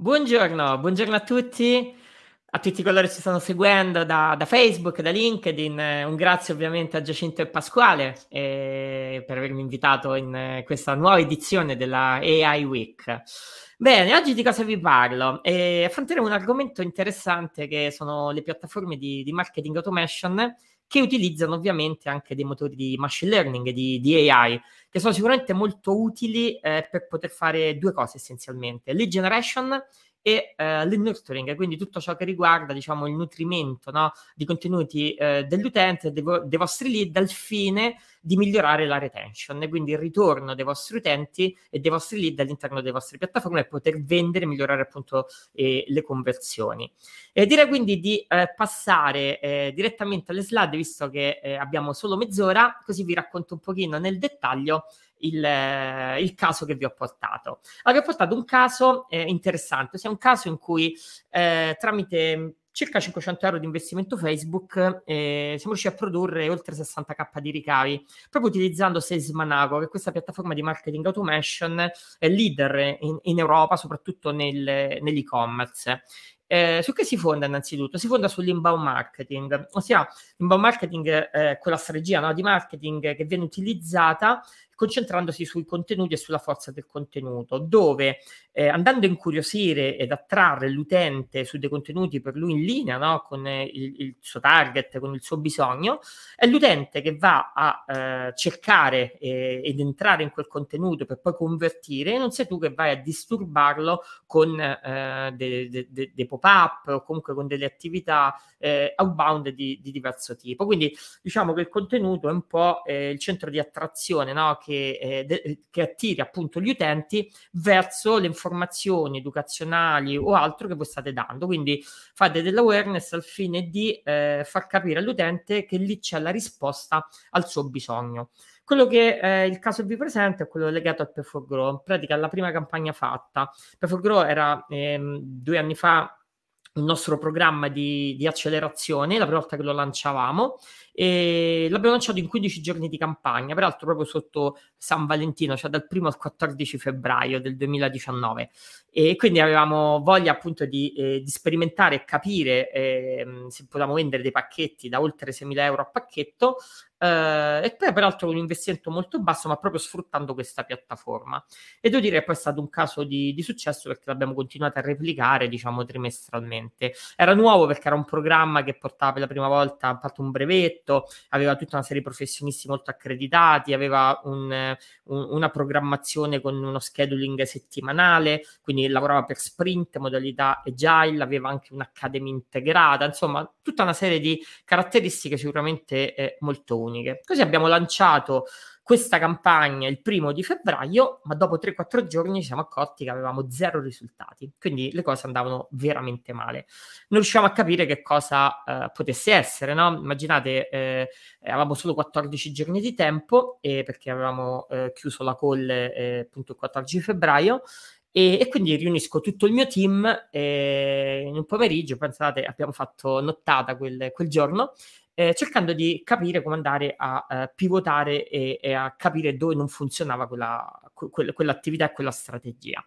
Buongiorno, buongiorno a tutti, a tutti coloro che ci stanno seguendo da, da Facebook, da LinkedIn. Un grazie ovviamente a Giacinto e Pasquale eh, per avermi invitato in eh, questa nuova edizione della AI Week. Bene, oggi di cosa vi parlo? Eh, affronteremo un argomento interessante che sono le piattaforme di, di marketing automation che utilizzano ovviamente anche dei motori di machine learning, di, di AI, che sono sicuramente molto utili eh, per poter fare due cose essenzialmente, lead generation e eh, il nurturing, quindi tutto ciò che riguarda diciamo, il nutrimento no, di contenuti eh, degli utenti, dei, vo- dei, vostri lead, al fine di migliorare la retention, quindi il ritorno dei vostri utenti e dei vostri lead all'interno delle vostre piattaforme e poter vendere e migliorare appunto eh, le conversioni. E direi quindi di eh, passare eh, direttamente alle slide, visto che eh, abbiamo solo mezz'ora, così vi racconto un pochino nel dettaglio il, eh, il, caso che vi ho portato. Allora, vi ho portato un caso eh, interessante, ossia un caso in cui eh, tramite circa 500 euro di investimento Facebook eh, siamo riusciti a produrre oltre 60k di ricavi proprio utilizzando Salesmanago che è questa piattaforma di marketing automation è leader in, in Europa soprattutto nel, nell'e-commerce eh, su che si fonda innanzitutto? Si fonda sull'inbound marketing, ossia l'inbound marketing è quella strategia no, di marketing che viene utilizzata concentrandosi sui contenuti e sulla forza del contenuto, dove eh, andando a incuriosire ed attrarre l'utente su dei contenuti per lui in linea no? con eh, il, il, suo target, con il suo bisogno, è l'utente che va a eh, cercare eh, ed entrare in quel contenuto per poi convertire, e non sei tu che vai a disturbarlo con eh, dei de, de, de pop-up o comunque con delle attività eh, outbound di, di, diverso tipo. Quindi diciamo che il contenuto è un po' il centro di attrazione no? che che, eh, de- che attiri appunto gli utenti verso le informazioni educazionali o altro che voi state dando. Quindi fate dell'awareness al fine di eh, far capire all'utente che lì c'è la risposta al suo bisogno. Quello che eh, il caso vi presenta è quello legato al Pay for Grow, in pratica la prima campagna fatta. Pay for Grow era ehm, due anni fa il nostro programma di, di, accelerazione, la prima volta che lo lanciavamo, e l'abbiamo lanciato in 15 giorni di campagna, peraltro proprio sotto San Valentino, cioè dal 1 al 14 febbraio del 2019. E quindi avevamo voglia appunto di, eh, di sperimentare e capire eh, se potevamo vendere dei pacchetti da oltre 6.000 euro a pacchetto Uh, e poi peraltro un investimento molto basso, ma proprio sfruttando questa piattaforma. E devo dire che poi è stato un caso di, di, successo perché l'abbiamo continuato a replicare, diciamo, trimestralmente. Era nuovo perché era un programma che portava per la prima volta, ha fatto un brevetto, aveva tutta una serie di professionisti molto accreditati, aveva un, un, una programmazione con uno scheduling settimanale, quindi lavorava per sprint, modalità agile, aveva anche un'academy integrata, insomma, tutta una serie di caratteristiche sicuramente eh, molto uniche. Così abbiamo lanciato questa campagna il primo di febbraio, ma dopo 3-4 giorni ci siamo accorti che avevamo zero risultati, quindi le cose andavano veramente male. Non riusciamo a capire che cosa eh, potesse essere, no? Immaginate, eh, avevamo solo 14 giorni di tempo eh, perché avevamo eh, chiuso la call eh, appunto il 14 febbraio e, e, quindi riunisco tutto il mio team e in un pomeriggio, pensate, abbiamo fatto nottata quel, quel giorno eh, cercando di capire come andare a eh, pivotare e, e, a capire dove non funzionava quella, que- quell'attività e quella strategia.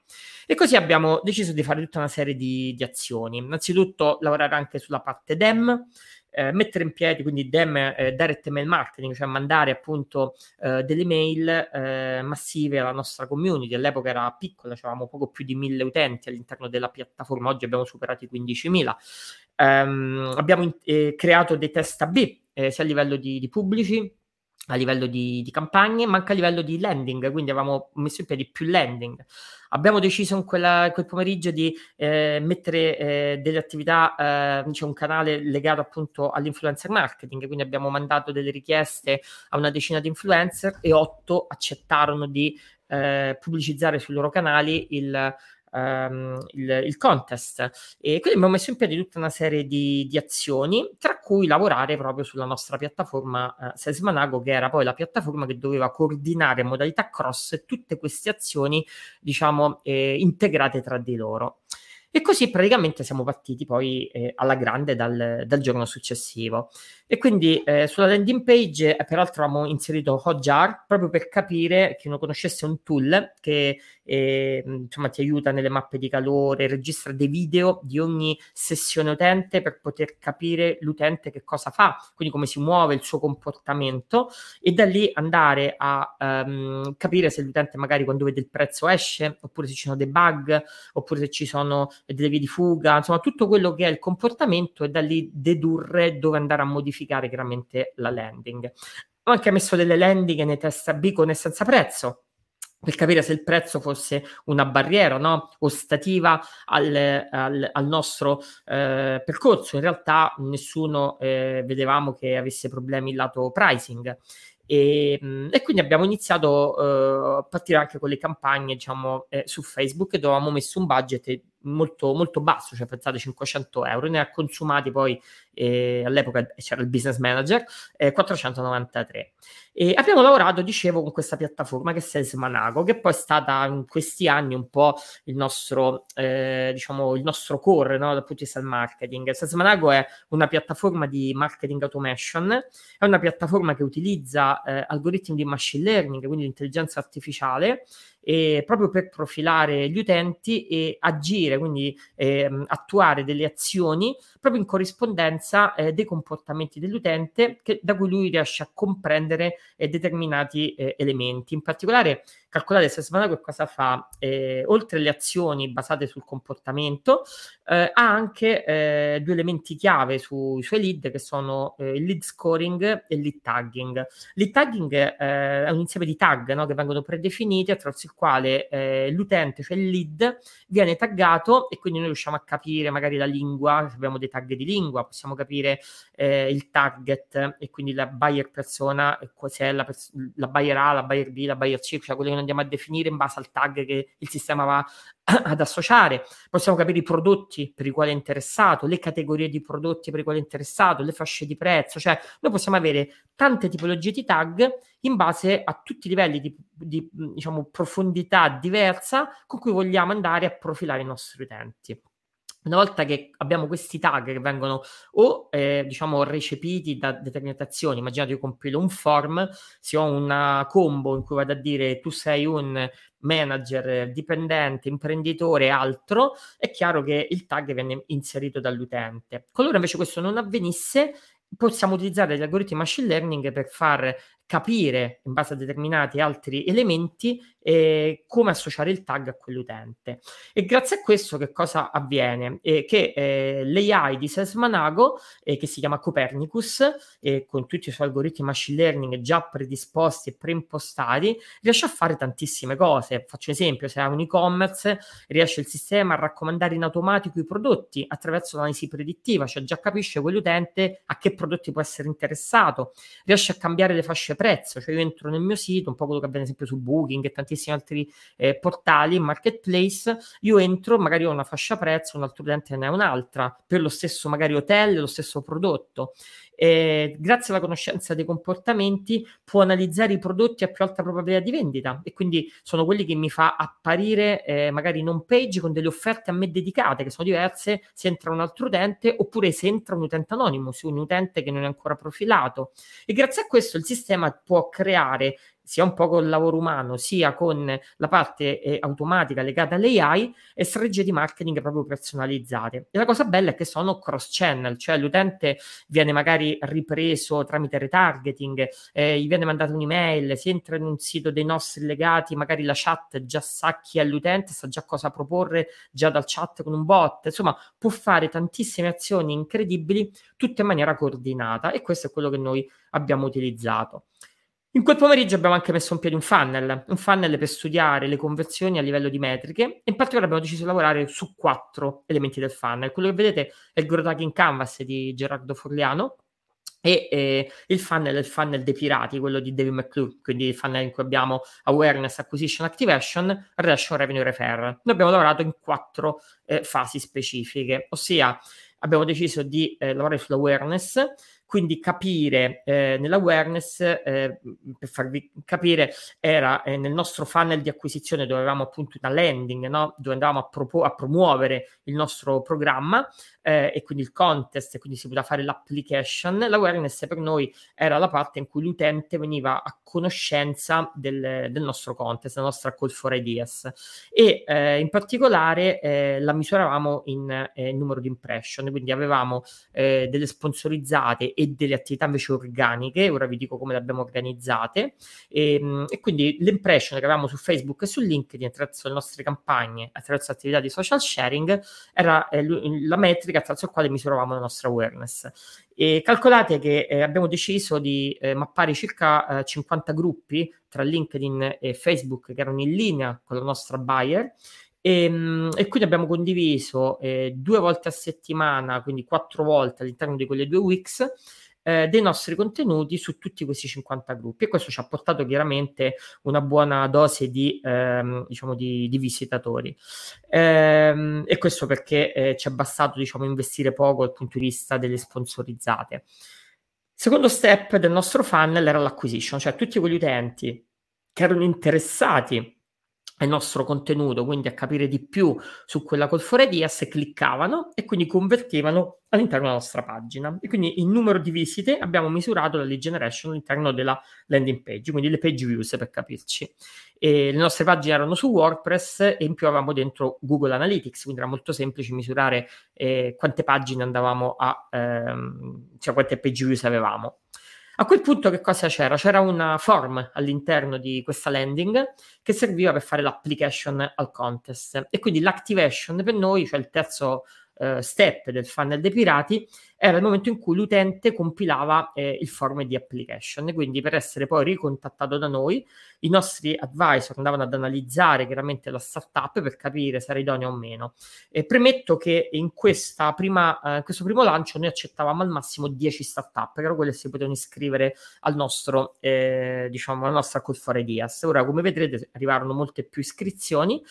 E così abbiamo deciso di fare tutta una serie di, di azioni. Innanzitutto lavorare anche sulla parte DEM, eh, mettere in piedi quindi DEM, eh, direct mail marketing, cioè mandare appunto eh, delle mail eh, massive alla nostra community. All'epoca era piccola, avevamo poco più di mille utenti all'interno della piattaforma, oggi abbiamo superato i 15.000. Um, abbiamo in- eh, creato dei test AB eh, sia a livello di, di pubblici a livello di, di, campagne, ma anche a livello di landing, quindi avevamo messo in piedi più landing. Abbiamo deciso in quella, quel pomeriggio di eh, mettere eh, delle attività, eh, c'è un canale legato appunto all'influencer marketing, quindi abbiamo mandato delle richieste a una decina di influencer e otto accettarono di eh, pubblicizzare sui loro canali il, um, il, il, contest. E quindi abbiamo messo in piedi tutta una serie di, di azioni, tra cui lavorare proprio sulla nostra piattaforma uh, Salesmanago, che era poi la piattaforma che doveva coordinare in modalità cross tutte queste azioni, diciamo, eh, integrate tra di loro. E così praticamente siamo partiti poi eh, alla grande dal, dal, giorno successivo. E quindi eh, sulla landing page, eh, peraltro, abbiamo inserito Hotjar proprio per capire, chi non conoscesse un tool che e, insomma ti aiuta nelle mappe di calore, registra dei video di ogni sessione utente per poter capire l'utente che cosa fa, quindi come si muove, il suo comportamento e da lì andare a um, capire se l'utente magari quando vede il prezzo esce, oppure se ci sono dei bug, oppure se ci sono delle vie di fuga, insomma tutto quello che è il comportamento e da lì dedurre dove andare a modificare chiaramente la landing. Ho anche messo delle landing nei test B con e senza prezzo, per capire se il prezzo fosse una barriera no? ostativa al, al, al nostro eh, percorso. In realtà nessuno eh, vedevamo che avesse problemi lato pricing. E, mm, e, quindi abbiamo iniziato uh, a partire anche con le campagne diciamo eh, su Facebook dove avevamo messo un budget molto, molto basso, cioè pensate 500 euro, ne ha consumati poi eh, all'epoca c'era il business manager eh, 493 e abbiamo lavorato dicevo con questa piattaforma che è Salesmanago che poi è stata in questi anni un po' il nostro eh, diciamo il nostro core no, dal punto di vista del marketing. Salesmanago è una piattaforma di marketing automation è una piattaforma che utilizza eh, algoritmi di machine learning quindi di intelligenza artificiale e proprio per profilare gli utenti e agire, quindi eh, attuare delle azioni proprio in corrispondenza eh, dei comportamenti dell'utente che, da cui lui riesce a comprendere eh, determinati eh, elementi. In particolare calcolare se Svanago cosa fa, eh, oltre alle azioni basate sul comportamento, eh, ha anche eh, due elementi chiave sui suoi lead che sono eh, il lead scoring e il lead tagging. Lead tagging eh, è un insieme di tag no, che vengono predefiniti attraverso il quale eh, l'utente, cioè il lead, viene taggato e quindi noi riusciamo a capire magari la lingua, abbiamo dei tag di lingua, possiamo capire il target e quindi la buyer persona, se è la, pers- la buyer A, la buyer B, la buyer C, cioè quelle che andiamo a definire in base al tag che il sistema va ad associare, possiamo capire i prodotti per i quali è interessato, le categorie di prodotti per i quali è interessato, le fasce di prezzo, cioè noi possiamo avere tante tipologie di tag in base a tutti i livelli di, di diciamo, profondità diversa con cui vogliamo andare a profilare i nostri utenti. Una volta che abbiamo questi tag che vengono o eh, diciamo recepiti da determinate azioni, immaginate io compilo un form, se ho una combo in cui vado a dire tu sei un manager, dipendente, imprenditore, altro, è chiaro che il tag viene inserito dall'utente. Qualora invece questo non avvenisse, possiamo utilizzare gli algoritmi machine learning per far capire in base a determinati altri elementi eh, come associare il tag a quell'utente. E grazie a questo che cosa avviene? Eh, che eh, l'AI di Sesmanago, eh, che si chiama Copernicus, e con tutti i suoi algoritmi machine learning già predisposti e preimpostati, riesce a fare tantissime cose. Faccio esempio, se ha un e-commerce, riesce il sistema a raccomandare in automatico i prodotti attraverso l'analisi predittiva, cioè già capisce quell'utente a che prodotti può essere interessato, riesce a cambiare le fasce prezzo, cioè io entro nel mio sito, un po' quello che avviene sempre su Booking e tantissimi altri eh, portali, marketplace, io entro, magari ho una fascia prezzo, un altro utente ne ha un'altra, per lo stesso magari hotel, lo stesso prodotto eh, grazie alla conoscenza dei comportamenti può analizzare i prodotti a più alta probabilità di vendita. E quindi sono quelli che mi fa apparire eh, magari in home page con delle offerte a me dedicate che sono diverse se entra un altro utente oppure se entra un utente anonimo, se un utente che non è ancora profilato. E grazie a questo il sistema può creare sia un po' con il lavoro umano, sia con la parte eh, automatica legata all'AI e strategie di marketing proprio personalizzate. E la cosa bella è che sono cross channel, cioè l'utente viene magari ripreso tramite retargeting, eh, gli viene mandata un'email, si entra in un sito dei nostri legati, magari la chat già sa chi è l'utente, sa già cosa proporre già dal chat con un bot, insomma può fare tantissime azioni incredibili, tutte in maniera coordinata e questo è quello che noi abbiamo utilizzato. In quel pomeriggio abbiamo anche messo in piedi un funnel, un funnel per studiare le conversioni a livello di metriche in particolare abbiamo deciso di lavorare su quattro elementi del funnel. Quello che vedete è il Growth Hacking Canvas di Gerardo Forliano e eh, il funnel è il funnel dei pirati, quello di David McClure, quindi il funnel in cui abbiamo awareness, acquisition, activation, relation, revenue, referral. Noi abbiamo lavorato in quattro eh, fasi specifiche, ossia abbiamo deciso di eh, lavorare sull'awareness, quindi capire eh, nell'awareness, eh, per farvi capire, era eh, nel nostro funnel di acquisizione dove avevamo appunto una landing, no? dove andavamo a, propo- a promuovere il nostro programma eh, e quindi il contest, e quindi si poteva fare l'application. L'awareness per noi era la parte in cui l'utente veniva a conoscenza del, del nostro contest, la nostra call for ideas e eh, in particolare eh, la misuravamo in numero di impression, quindi avevamo delle sponsorizzate e delle attività invece organiche, ora vi dico come le abbiamo organizzate, e, ehm, e quindi l'impression che avevamo su Facebook e su LinkedIn attraverso le nostre campagne, attraverso attività di social sharing, era eh, la metrica attraverso la quale misuravamo la nostra awareness. E calcolate che eh, abbiamo deciso di eh, mappare circa eh, 50 gruppi tra LinkedIn e Facebook che erano in linea con la nostra buyer e, ehm, e, quindi abbiamo condiviso eh, due volte a settimana, quindi quattro volte all'interno di quelle due weeks, eh, dei nostri contenuti su tutti questi 50 gruppi e questo ci ha portato chiaramente una buona dose di, ehm, diciamo di, di visitatori ehm, e questo perché eh, ci è bastato diciamo, investire poco dal punto di vista delle sponsorizzate. Secondo step del nostro funnel era l'acquisition, cioè tutti quegli utenti che erano interessati il nostro contenuto, quindi a capire di più su quella call for ideas, cliccavano e quindi convertivano all'interno della nostra pagina. E quindi il numero di visite abbiamo misurato la lead generation all'interno della landing page, quindi le page views per capirci. E le nostre pagine erano su WordPress e in più avevamo dentro Google Analytics, quindi era molto semplice misurare eh, quante pagine andavamo a, ehm, cioè quante page views avevamo. A quel punto che cosa c'era? C'era una form all'interno di questa landing che serviva per fare l'application al contest e quindi l'activation per noi, cioè il terzo eh, step del funnel dei pirati era il momento in cui l'utente compilava eh, il form di application. Quindi per essere poi ricontattato da noi, i nostri advisor andavano ad analizzare chiaramente la startup per capire se era idonea o meno. E premetto che in prima, eh, questo primo lancio noi accettavamo al massimo 10 startup, che erano quelle che si potevano iscrivere al nostro, eh, diciamo, alla nostra call for ideas. Ora, come vedrete, arrivarono molte più iscrizioni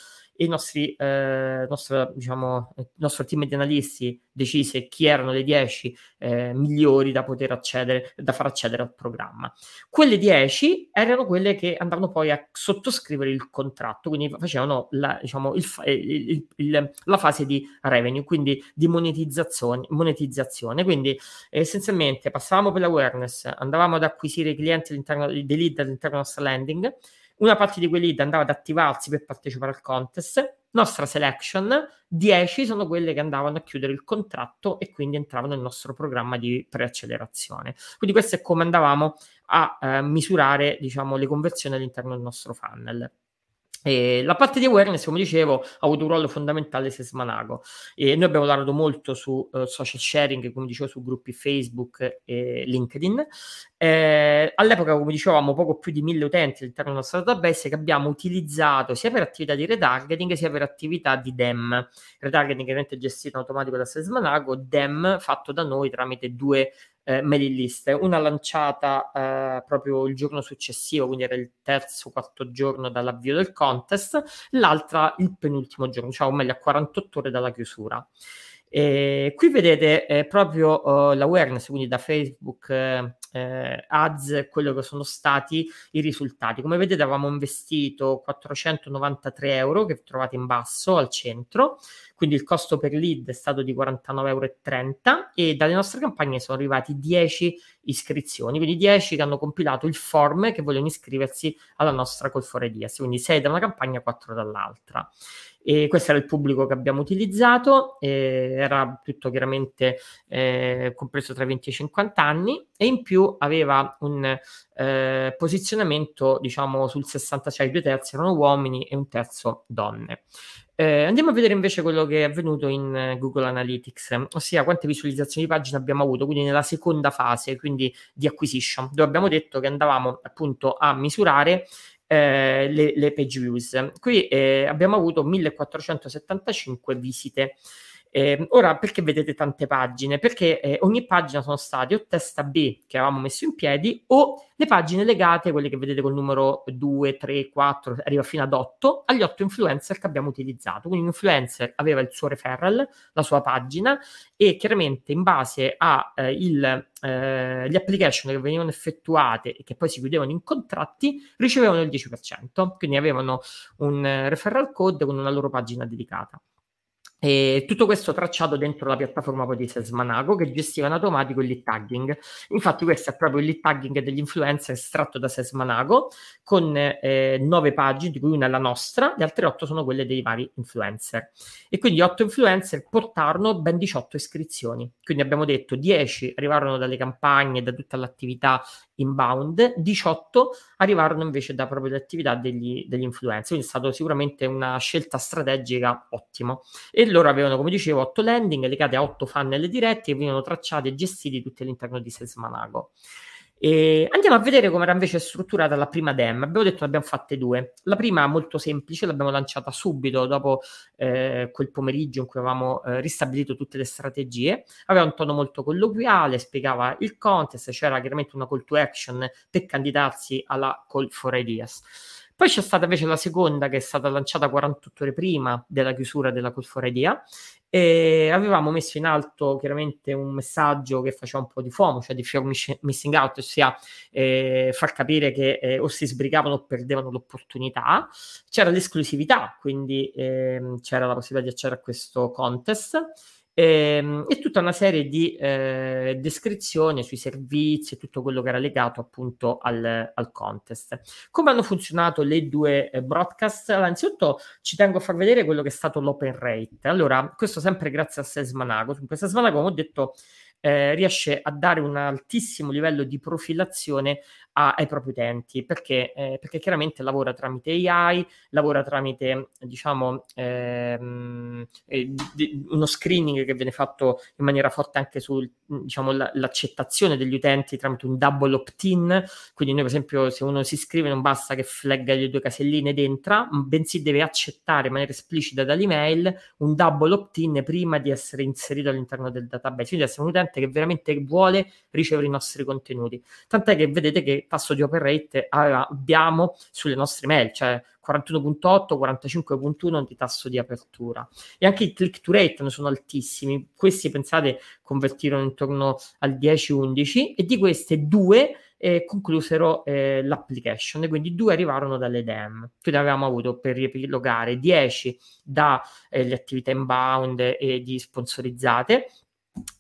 il nostri, eh, nostro, diciamo, il nostro team di analisti decise chi erano le 10 eh, migliori da poter accedere, da far accedere al programma. Quelle 10 erano quelle che andavano poi a sottoscrivere il contratto, quindi facevano la, diciamo, il, il, il, la fase di revenue, quindi di monetizzazione. monetizzazione. Quindi essenzialmente passavamo per l'awareness, andavamo ad acquisire i clienti all'interno dei lead all'interno della nostra landing una parte di quei lead andava ad attivarsi per partecipare al contest, nostra selection, 10 sono quelle che andavano a chiudere il contratto e quindi entravano nel nostro programma di preaccelerazione. Quindi questo è come andavamo a eh, misurare diciamo, le conversioni all'interno del nostro funnel. E la parte di awareness, come dicevo, ha avuto un ruolo fondamentale Sesmanago e noi abbiamo lavorato molto su uh, social sharing, come dicevo, su gruppi Facebook e LinkedIn. Eh, all'epoca, come dicevamo, poco più di mille utenti all'interno della nostra database che abbiamo utilizzato sia per attività di retargeting sia per attività di DEM. Retargeting chiaramente gestito in automatico da Sesmanago, DEM fatto da noi tramite due eh, mailing list, una lanciata eh, proprio il giorno successivo, quindi era il terzo o quarto giorno dall'avvio del contest, l'altra il penultimo giorno, diciamo meglio a 48 ore dalla chiusura. E qui vedete eh, proprio uh, l'awareness, quindi da Facebook eh, ads, quello che sono stati i risultati. Come vedete avevamo investito 493 euro che trovate in basso al centro, quindi il costo per lead è stato di 49,30 euro e dalle nostre campagne sono arrivati 10 iscrizioni, quindi 10 che hanno compilato il form che vogliono iscriversi alla nostra call for ideas, quindi 6 da una campagna, 4 dall'altra. E questo era il pubblico che abbiamo utilizzato, era tutto chiaramente eh, compreso tra i 20 e i 50 anni e in più aveva un eh, posizionamento diciamo sul 66, due terzi erano uomini e un terzo donne. Eh, andiamo a vedere invece quello che è avvenuto in Google Analytics, ossia quante visualizzazioni di pagina abbiamo avuto, quindi nella seconda fase, quindi di acquisition, dove abbiamo detto che andavamo appunto a misurare eh, le, le, page views. Qui eh, abbiamo avuto 1475 visite. Eh, ora, perché vedete tante pagine? Perché eh, ogni pagina sono state o testa B che avevamo messo in piedi o le pagine legate, quelle che vedete col numero 2, 3, 4, arriva fino ad 8, agli 8 influencer che abbiamo utilizzato. Quindi un influencer aveva il suo referral, la sua pagina e chiaramente in base agli eh, eh, application che venivano effettuate e che poi si chiudevano in contratti, ricevevano il 10%. Quindi avevano un eh, referral code con una loro pagina dedicata. E tutto questo tracciato dentro la piattaforma poi di Sesmanago che gestiva in automatico il lead tagging. Infatti, questo è proprio il lead tagging degli influencer estratto da Sesmanago con eh, nove pagine, di cui una è la nostra, le altre otto sono quelle dei vari influencer. E quindi otto influencer portarono ben 18 iscrizioni. Quindi abbiamo detto 10 arrivarono dalle campagne, da tutta l'attività inbound, 18 arrivarono invece da proprio le attività degli, degli influencer. Quindi è stata sicuramente una scelta strategica ottima. E loro avevano, come dicevo, 8 landing legate a 8 funnel diretti che venivano tracciati e gestiti tutti all'interno di Salesmanago. E andiamo a vedere come era invece strutturata la prima DEM. Abbiamo detto ne abbiamo fatte due. La prima molto semplice, l'abbiamo lanciata subito dopo eh, quel pomeriggio in cui avevamo eh, ristabilito tutte le strategie. Aveva un tono molto colloquiale, spiegava il contest, c'era chiaramente una call to action per candidarsi alla call for ideas. Poi c'è stata invece la seconda che è stata lanciata 48 ore prima della chiusura della Call for Idea e avevamo messo in alto chiaramente un messaggio che faceva un po' di FOMO, cioè di fear missing out, ossia eh, far capire che eh, o si sbrigavano o perdevano l'opportunità. C'era l'esclusività, quindi eh, c'era la possibilità di accedere a questo contest e, ehm, e, tutta una serie di eh, descrizioni sui servizi e tutto quello che era legato appunto al, al contest. Come hanno funzionato le due eh, broadcast? Allora, innanzitutto ci tengo a far vedere quello che è stato l'open rate. Allora, questo sempre grazie a Sesmanago. Su Sesmanago, come ho detto, eh, riesce a dare un altissimo livello di profilazione a, ai propri utenti perché, eh, perché chiaramente lavora tramite AI, lavora tramite diciamo ehm, eh, uno screening che viene fatto in maniera forte anche sull'accettazione degli utenti tramite un double opt-in. Quindi, noi, per esempio, se uno si iscrive, non basta che flagga le due caselline ed entra, bensì deve accettare in maniera esplicita dall'email un double opt-in prima di essere inserito all'interno del database. Quindi, essere un utente che veramente vuole ricevere i nostri contenuti. Tant'è che vedete che tasso di open rate abbiamo sulle nostre mail, cioè 41.8, 45.1 di tasso di apertura. E anche i click to rate sono altissimi. Questi, pensate, convertirono intorno al 10-11 e di queste due eh, conclusero eh, l'application, quindi due arrivarono dalle DEM. Quindi avevamo avuto per riepilogare 10 dalle eh, attività inbound e di sponsorizzate,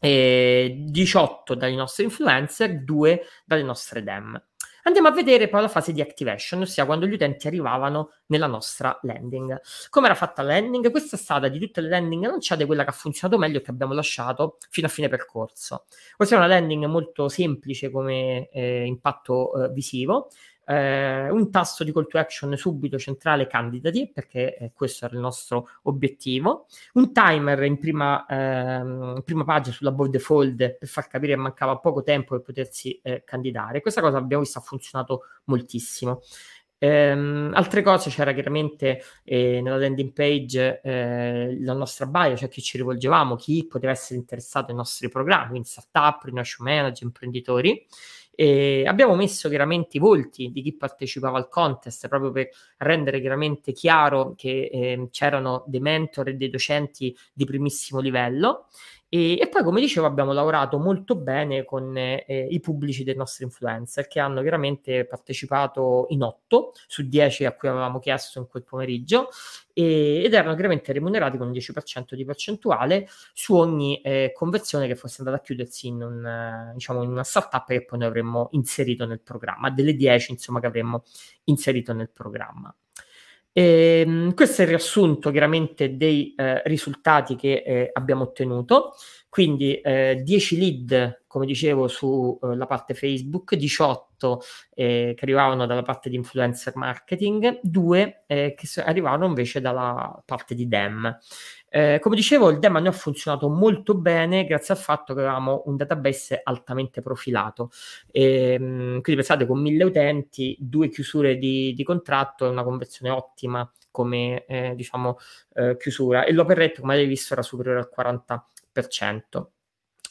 eh, 18 dai nostri influencer, 2 dalle nostre DEM. Andiamo a vedere poi la fase di activation, ossia quando gli utenti arrivavano nella nostra landing. Come era fatta la landing? Questa è stata di tutte le landing lanciate quella che ha funzionato meglio e che abbiamo lasciato fino a fine percorso. Questa è una landing molto semplice come eh, impatto eh, visivo, eh, un tasto di call to action subito centrale candidati, perché eh, questo era il nostro obiettivo, un timer in prima, ehm, prima pagina sulla board fold per far capire che mancava poco tempo per potersi eh, candidare. Questa cosa abbiamo visto ha funzionato moltissimo. Ehm, altre cose c'era chiaramente eh, nella landing page eh, la nostra bio, cioè chi ci rivolgevamo, chi poteva essere interessato ai nostri programmi, quindi startup, rinascimento manager, imprenditori. E abbiamo messo chiaramente i volti di chi partecipava al contest proprio per rendere chiaramente chiaro che eh, c'erano dei mentor e dei docenti di primissimo livello e, e, poi, come dicevo, abbiamo lavorato molto bene con eh, i pubblici dei nostri influencer che hanno chiaramente partecipato in 8 su 10 a cui avevamo chiesto in quel pomeriggio e, ed erano chiaramente remunerati con un 10% di percentuale su ogni eh, conversione che fosse andata a chiudersi in, un, diciamo, in una startup che poi noi avremmo inserito nel programma, delle 10 insomma che avremmo inserito nel programma. E, ehm, questo è il riassunto chiaramente dei eh, risultati che eh, abbiamo ottenuto. Quindi eh, 10 lead, come dicevo, sulla eh, parte Facebook, 18 eh, che arrivavano dalla parte di influencer marketing, 2 eh, che arrivavano invece dalla parte di DEM. Eh, come dicevo, il demo ha funzionato molto bene grazie al fatto che avevamo un database altamente profilato. E, ehm, quindi pensate, con mille utenti, due chiusure di, di contratto e una conversione ottima come eh, diciamo eh, chiusura e l'open rate come avete visto era superiore al 40%.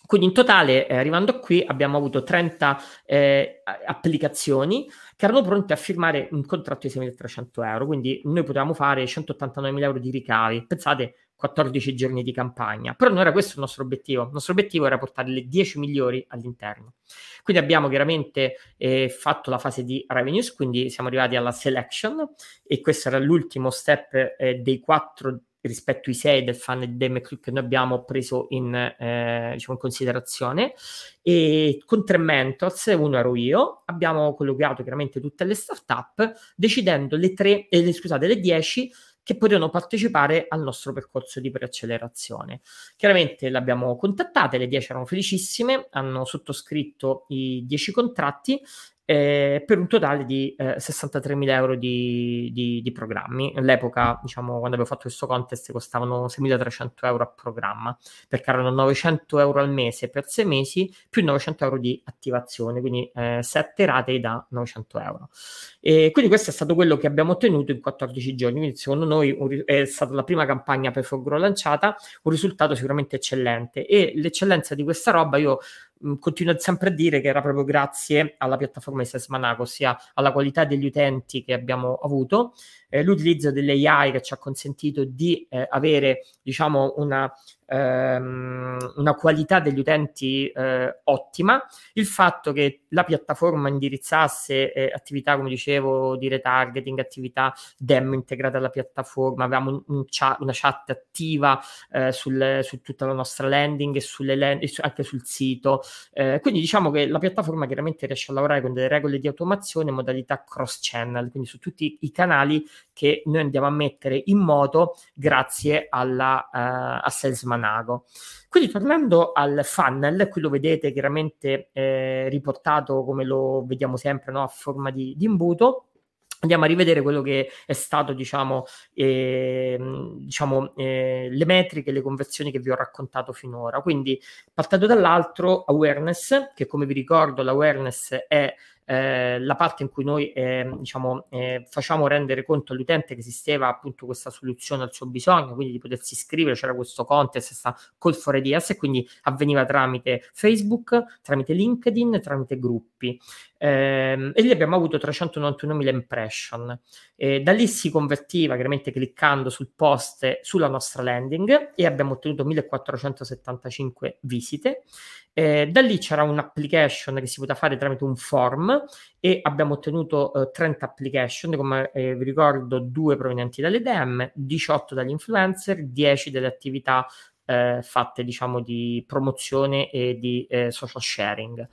Quindi in totale, eh, arrivando qui, abbiamo avuto 30 eh, applicazioni che erano pronte a firmare un contratto di 6.300 euro. Quindi noi potevamo fare 189.000 euro di ricavi. Pensate, 14 giorni di campagna. Però non era questo il nostro obiettivo. Il nostro obiettivo era portare le 10 migliori all'interno. Quindi abbiamo chiaramente eh, fatto la fase di revenues, quindi siamo arrivati alla selection e questo era l'ultimo step eh, dei quattro rispetto ai sei del fan Demeclick che noi abbiamo preso in, eh, diciamo in considerazione e con tre mentors, uno ero io, abbiamo colloquiato chiaramente tutte le startup decidendo le tre, eh, scusate, le dieci che potevano partecipare al nostro percorso di preaccelerazione. Chiaramente le abbiamo contattate, le 10 erano felicissime, hanno sottoscritto i 10 contratti eh, per un totale di eh, 63.000 euro di, di, di, programmi. All'epoca, diciamo, quando avevo fatto questo contest, costavano 6.300 euro a programma, perché erano 900 euro al mese per 6 mesi, più 900 euro di attivazione, quindi eh, 7 rate da 900 euro. E quindi questo è stato quello che abbiamo ottenuto in 14 giorni, quindi secondo noi è stata la prima campagna per Fogro lanciata, un risultato sicuramente eccellente e l'eccellenza di questa roba io continuo sempre a dire che era proprio grazie alla piattaforma di Sesmanaco, ossia alla qualità degli utenti che abbiamo avuto, eh, l'utilizzo delle AI che ci ha consentito di eh, avere diciamo una ehm, una qualità degli utenti eh, ottima, il fatto che la piattaforma indirizzasse eh, attività, come dicevo, di retargeting, attività demo integrate alla piattaforma, avevamo un, un chat, una chat attiva eh, sul, su tutta la nostra landing e land- anche sul sito. Eh, quindi diciamo che la piattaforma chiaramente riesce a lavorare con delle regole di automazione in modalità cross channel, quindi su tutti i canali che noi andiamo a mettere in moto grazie alla, uh, a Salesman Nago. Quindi tornando al funnel, qui lo vedete chiaramente eh, riportato come lo vediamo sempre no? a forma di, di imbuto andiamo a rivedere quello che è stato, diciamo, eh, diciamo eh, le metriche, le conversioni che vi ho raccontato finora. Quindi, partendo dall'altro, awareness, che come vi ricordo, l'awareness è eh, la parte in cui noi eh, diciamo, eh, facciamo rendere conto all'utente che esisteva appunto questa soluzione al suo bisogno, quindi di potersi iscrivere, c'era questo contest, questa call for ideas e quindi avveniva tramite Facebook, tramite LinkedIn, tramite gruppi. Eh, e lì abbiamo avuto 391.000 impression. Da lì si convertiva chiaramente cliccando sul post sulla nostra landing e abbiamo ottenuto 1475 visite. Eh, da lì c'era un'application che si poteva fare tramite un form e abbiamo ottenuto eh, 30 application, come eh, vi ricordo, due provenienti dalle DM, 18 dagli influencer, 10 delle attività eh, fatte diciamo di promozione e di eh, social sharing.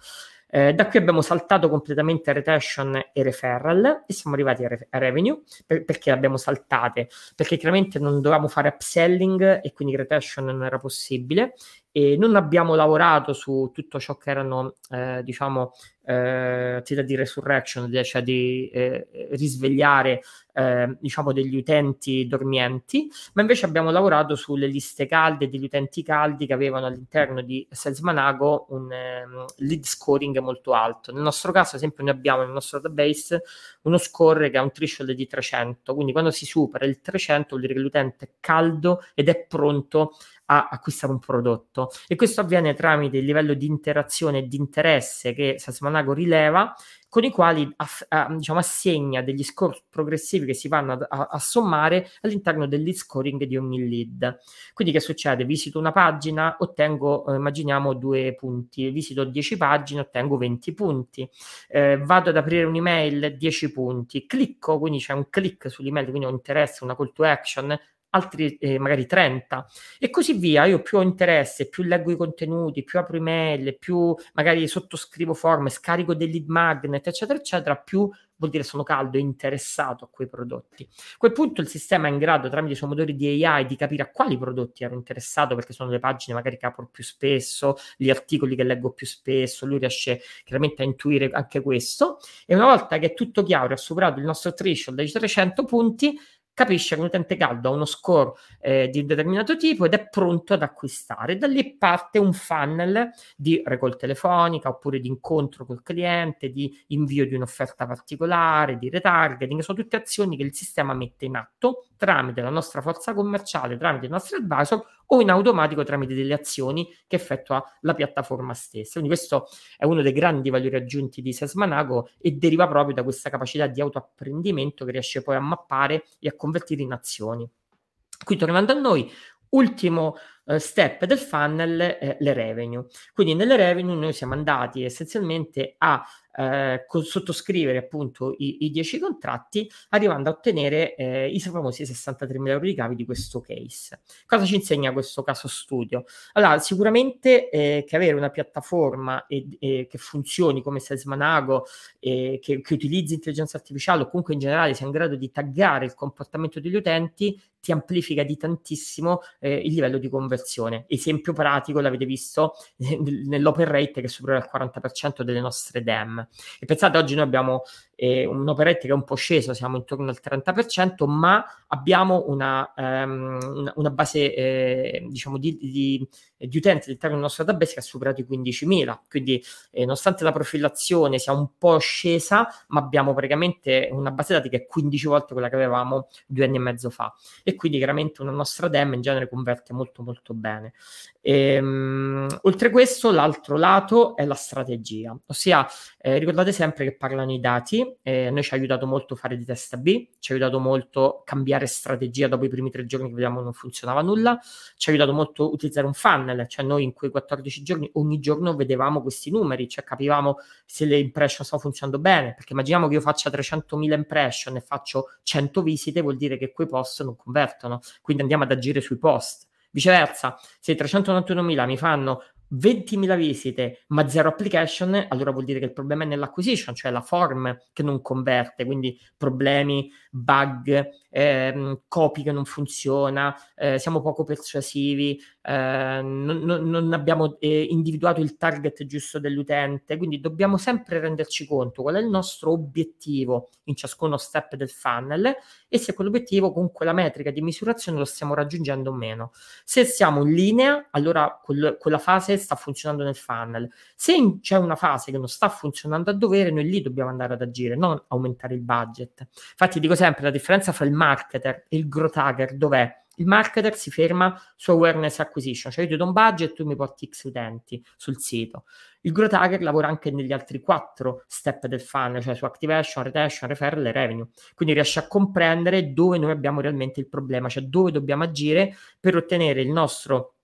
Eh, da qui abbiamo saltato completamente retention e referral e siamo arrivati a, re- a revenue. Per- perché abbiamo saltate? Perché chiaramente non dovevamo fare upselling e quindi retention non era possibile e non abbiamo lavorato su tutto ciò che erano, eh, diciamo, eh, attività di resurrection, cioè di eh, risvegliare, eh, diciamo, degli utenti dormienti, ma invece abbiamo lavorato sulle liste calde degli utenti caldi che avevano all'interno di Salesmanago un um, lead scoring molto alto. Nel nostro caso, ad esempio, noi abbiamo nel nostro database uno score che ha un threshold di 300, quindi quando si supera il 300 vuol dire che l'utente è caldo ed è pronto a acquistare un prodotto e questo avviene tramite il livello di interazione e di interesse che Sasmanago rileva con i quali aff- a, diciamo, assegna degli score progressivi che si vanno a, a, sommare all'interno del scoring di ogni lead. Quindi che succede? Visito una pagina, ottengo, eh, immaginiamo, due punti, visito 10 pagine, ottengo 20 punti, eh, vado ad aprire un'email, 10 punti, clicco, quindi c'è un click sull'email, quindi ho interesse, una call to action, altri eh, magari 30 e così via. Io più ho interesse, più leggo i contenuti, più apro email, più magari sottoscrivo forme, scarico dei lead magnet, eccetera, eccetera, più vuol dire sono caldo e interessato a quei prodotti. A quel punto il sistema è in grado, tramite i suoi motori di AI, di capire a quali prodotti ero interessato, perché sono le pagine magari che apro più spesso, gli articoli che leggo più spesso, lui riesce chiaramente a intuire anche questo. E una volta che è tutto chiaro e ha superato il nostro threshold dei 300 punti, capisce che un utente caldo ha uno score eh, di un determinato tipo ed è pronto ad acquistare. Da lì parte un funnel di recall telefonica oppure di incontro col cliente, di invio di un'offerta particolare, di retargeting, sono tutte azioni che il sistema mette in atto tramite la nostra forza commerciale, tramite i nostri advisor o in automatico tramite delle azioni che effettua la piattaforma stessa. Quindi questo è uno dei grandi valori aggiunti di Sesmanago e deriva proprio da questa capacità di autoapprendimento che riesce poi a mappare e a convertire in azioni. Qui tornando a noi, ultimo uh, step del funnel, eh, le revenue. Quindi nelle revenue noi siamo andati essenzialmente a eh, sottoscrivere appunto i, i 10 contratti, arrivando a ottenere eh, i famosi 63 mila euro di cavi di questo case. Cosa ci insegna questo caso studio? Allora, sicuramente eh, che avere una piattaforma e, e che funzioni come Salesmanago, che, che utilizzi intelligenza artificiale o comunque in generale sia in grado di taggare il comportamento degli utenti, ti amplifica di tantissimo eh, il livello di conversione. Esempio pratico, l'avete visto nell'open rate che è superiore al 40% delle nostre DEM. E pensate, oggi noi abbiamo eh, un operette che è un po' sceso, siamo intorno al 30%, ma abbiamo una, um, una, base eh, diciamo di, di, di, utenti all'interno del nostro database che ha superato i 15.000. Quindi, eh, nonostante la profilazione sia un po' scesa, ma abbiamo praticamente una base dati che è 15 volte quella che avevamo due anni e mezzo fa. E quindi chiaramente una nostra DEM in genere converte molto molto bene. E, um, oltre a questo, l'altro lato è la strategia, ossia eh, ricordate sempre che parlano i dati eh, a noi ci ha aiutato molto fare di testa B, ci ha aiutato molto cambiare strategia dopo i primi tre giorni che vediamo non funzionava nulla, ci ha aiutato molto utilizzare un funnel, cioè noi in quei 14 giorni ogni giorno vedevamo questi numeri, cioè capivamo se le impression stanno funzionando bene, perché immaginiamo che io faccia 300.000 impression e faccio 100 visite, vuol dire che quei post non convertono, quindi andiamo ad agire sui post. Viceversa, se 391.000 mi fanno 20.000 visite ma zero application, allora vuol dire che il problema è nell'acquisition, cioè la form che non converte, quindi problemi, bug, ehm, copy che non funziona, eh, siamo poco persuasivi, eh, non, non, abbiamo eh, individuato il target giusto dell'utente, quindi dobbiamo sempre renderci conto qual è il nostro obiettivo in ciascuno step del funnel e se quell'obiettivo con quella metrica di misurazione lo stiamo raggiungendo o meno. Se siamo in linea, allora quel, quella fase sta funzionando nel funnel. Se in, c'è una fase che non sta funzionando a dovere, noi lì dobbiamo andare ad agire, non aumentare il budget. Infatti dico sempre la differenza fra il marketer e il growth hacker dov'è? Il marketer si ferma su awareness acquisition, cioè io ti do un budget, tu mi porti X utenti sul sito. Il growth hacker lavora anche negli altri quattro step del funnel, cioè su activation, retention, referral e revenue. Quindi riesce a comprendere dove noi abbiamo realmente il problema, cioè dove dobbiamo agire per ottenere il nostro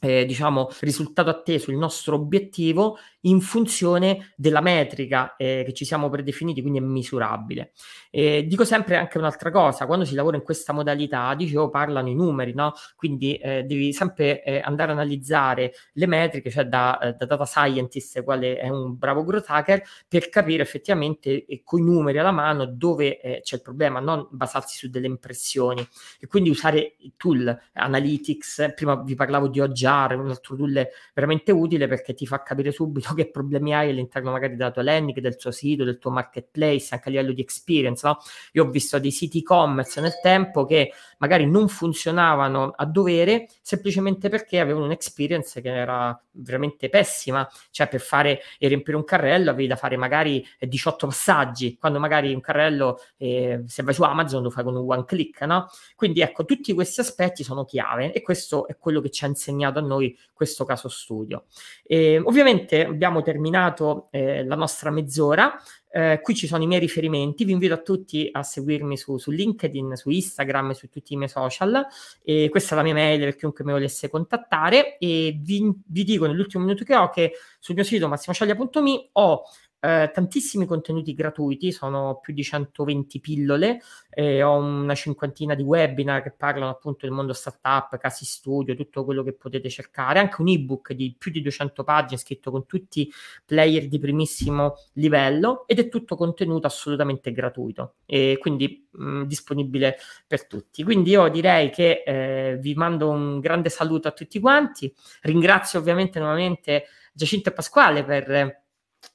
eh, diciamo, risultato atteso, il nostro obiettivo in funzione della metrica eh, che ci siamo predefiniti, quindi è misurabile. Eh, dico sempre anche un'altra cosa, quando si lavora in questa modalità, dicevo, parlano i numeri, no? Quindi eh, devi sempre eh, andare a analizzare le metriche, cioè da, eh, da, data scientist, quale è un bravo growth hacker, per capire effettivamente con i numeri alla mano dove c'è il problema, non basarsi su delle impressioni. E quindi usare tool Analytics, prima vi parlavo di Jar, un altro tool veramente utile perché ti fa capire subito che problemi hai all'interno magari della tua landing, del tuo sito, del tuo marketplace, anche a livello di experience. No? Io ho visto dei siti e-commerce nel tempo che magari non funzionavano a dovere semplicemente perché avevano un'experience che era veramente pessima, cioè per fare e riempire un carrello avevi da fare magari 18 passaggi, quando magari un carrello eh, se vai su Amazon lo fai con un one click, no? Quindi ecco, tutti questi aspetti sono chiave e questo è quello che ci ha insegnato a noi questo caso studio. E, ovviamente abbiamo terminato eh, la nostra mezz'ora, eh, qui ci sono i miei riferimenti, vi invito a tutti a seguirmi su, su, LinkedIn, su Instagram, su tutti i miei social. E questa è la mia mail per chiunque mi volesse contattare. E vi, vi dico nell'ultimo minuto che ho che sul mio sito massimociaglia.me ho eh, tantissimi contenuti gratuiti, sono più di 120 pillole, eh, ho una cinquantina di webinar che parlano appunto del mondo startup, casi studio, tutto quello che potete cercare, anche un ebook di più di 200 pagine scritto con tutti player di primissimo livello ed è tutto contenuto assolutamente gratuito e quindi mh, mm, disponibile per tutti. Quindi io direi che eh, vi mando un grande saluto a tutti quanti, ringrazio ovviamente nuovamente Giacinto e Pasquale per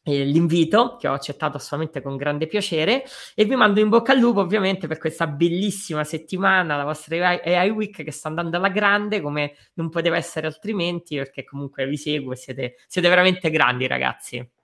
l'invito che ho accettato assolutamente con grande piacere e vi mando in bocca al lupo ovviamente per questa bellissima settimana, la vostra AI Week che sta andando alla grande come non poteva essere altrimenti perché comunque vi seguo siete, siete veramente grandi ragazzi.